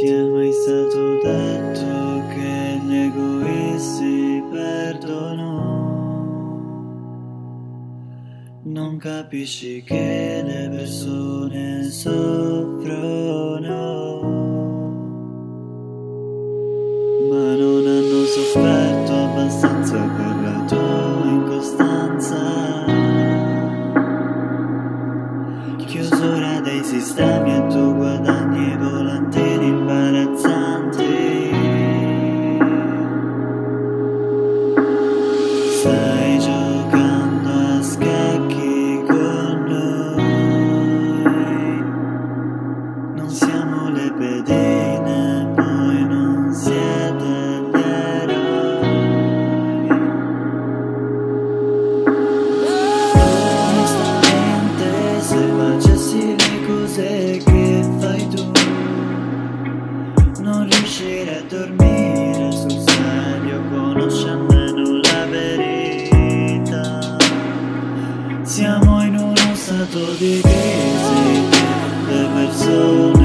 Ti è mai stato detto che gli egoisti perdono? Non capisci che le persone soffrono, le pedine, voi non siete gli eroi. Onestamente, se facessi le cose che fai tu, non riuscirei a dormire sul serio, conosci almeno la verità. Siamo in uno stato di crisi, le persone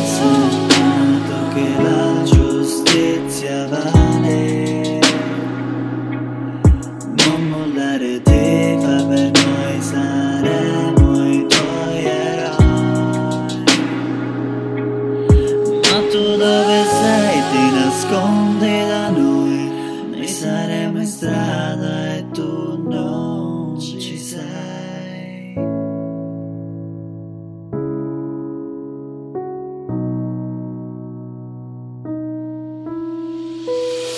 insegnato che la giustizia vale. Non mollare ti fa per noi, saremo i tuoi. Ma tu dove sei? Ti nascondi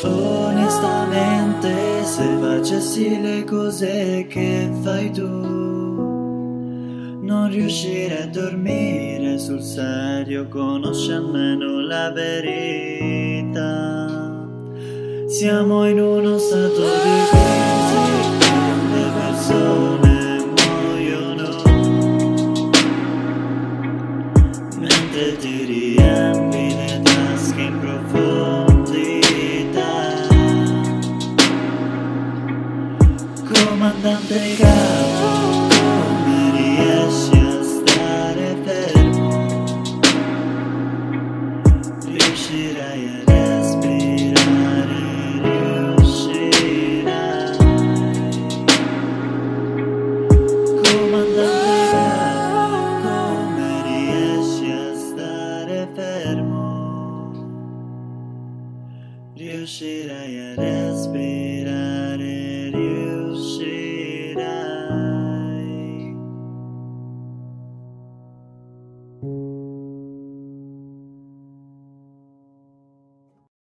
Onestamente, se facessi le cose che fai tu, non riuscirei a dormire sul serio, conosci almeno la verità. Siamo in uno stato di crisi. pecado merece stare fermo riuscirai a respirare riuscirai comandante come riesci a stare fermo riuscirai a respirare